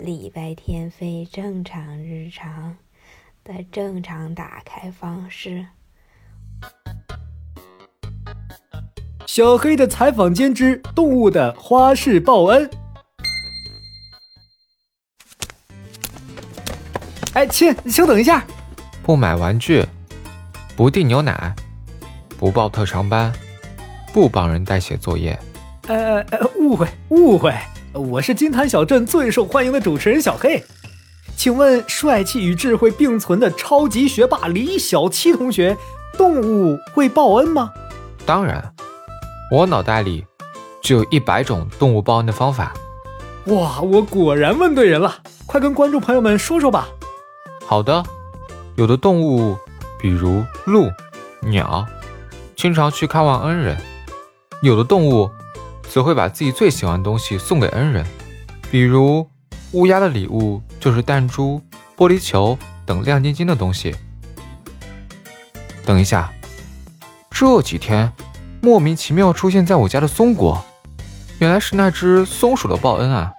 礼拜天非正常日常的正常打开方式。小黑的采访间之动物的花式报恩。哎，亲，稍等一下。不买玩具，不订牛奶，不报特长班，不帮人代写作业。呃呃，误会误会，我是金坛小镇最受欢迎的主持人小黑。请问，帅气与智慧并存的超级学霸李小七同学，动物会报恩吗？当然，我脑袋里就有一百种动物报恩的方法。哇，我果然问对人了！快跟观众朋友们说说吧。好的，有的动物，比如鹿、鸟，经常去看望恩人；有的动物，则会把自己最喜欢的东西送给恩人，比如乌鸦的礼物就是弹珠、玻璃球等亮晶晶的东西。等一下，这几天莫名其妙出现在我家的松果，原来是那只松鼠的报恩啊！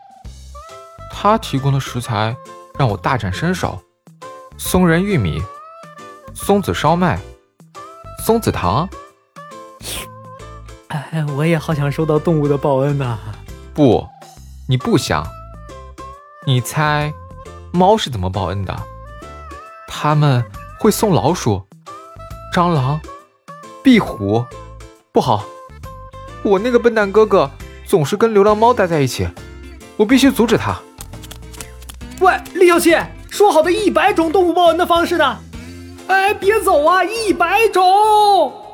它提供的食材让我大展身手。松仁玉米、松子烧麦、松子糖，哎，我也好想收到动物的报恩呐！不，你不想。你猜，猫是怎么报恩的？他们会送老鼠、蟑螂、壁虎。不好，我那个笨蛋哥哥总是跟流浪猫待在一起，我必须阻止他。喂，李小七。说好的一百种动物报恩的方式呢？哎，别走啊！一百种。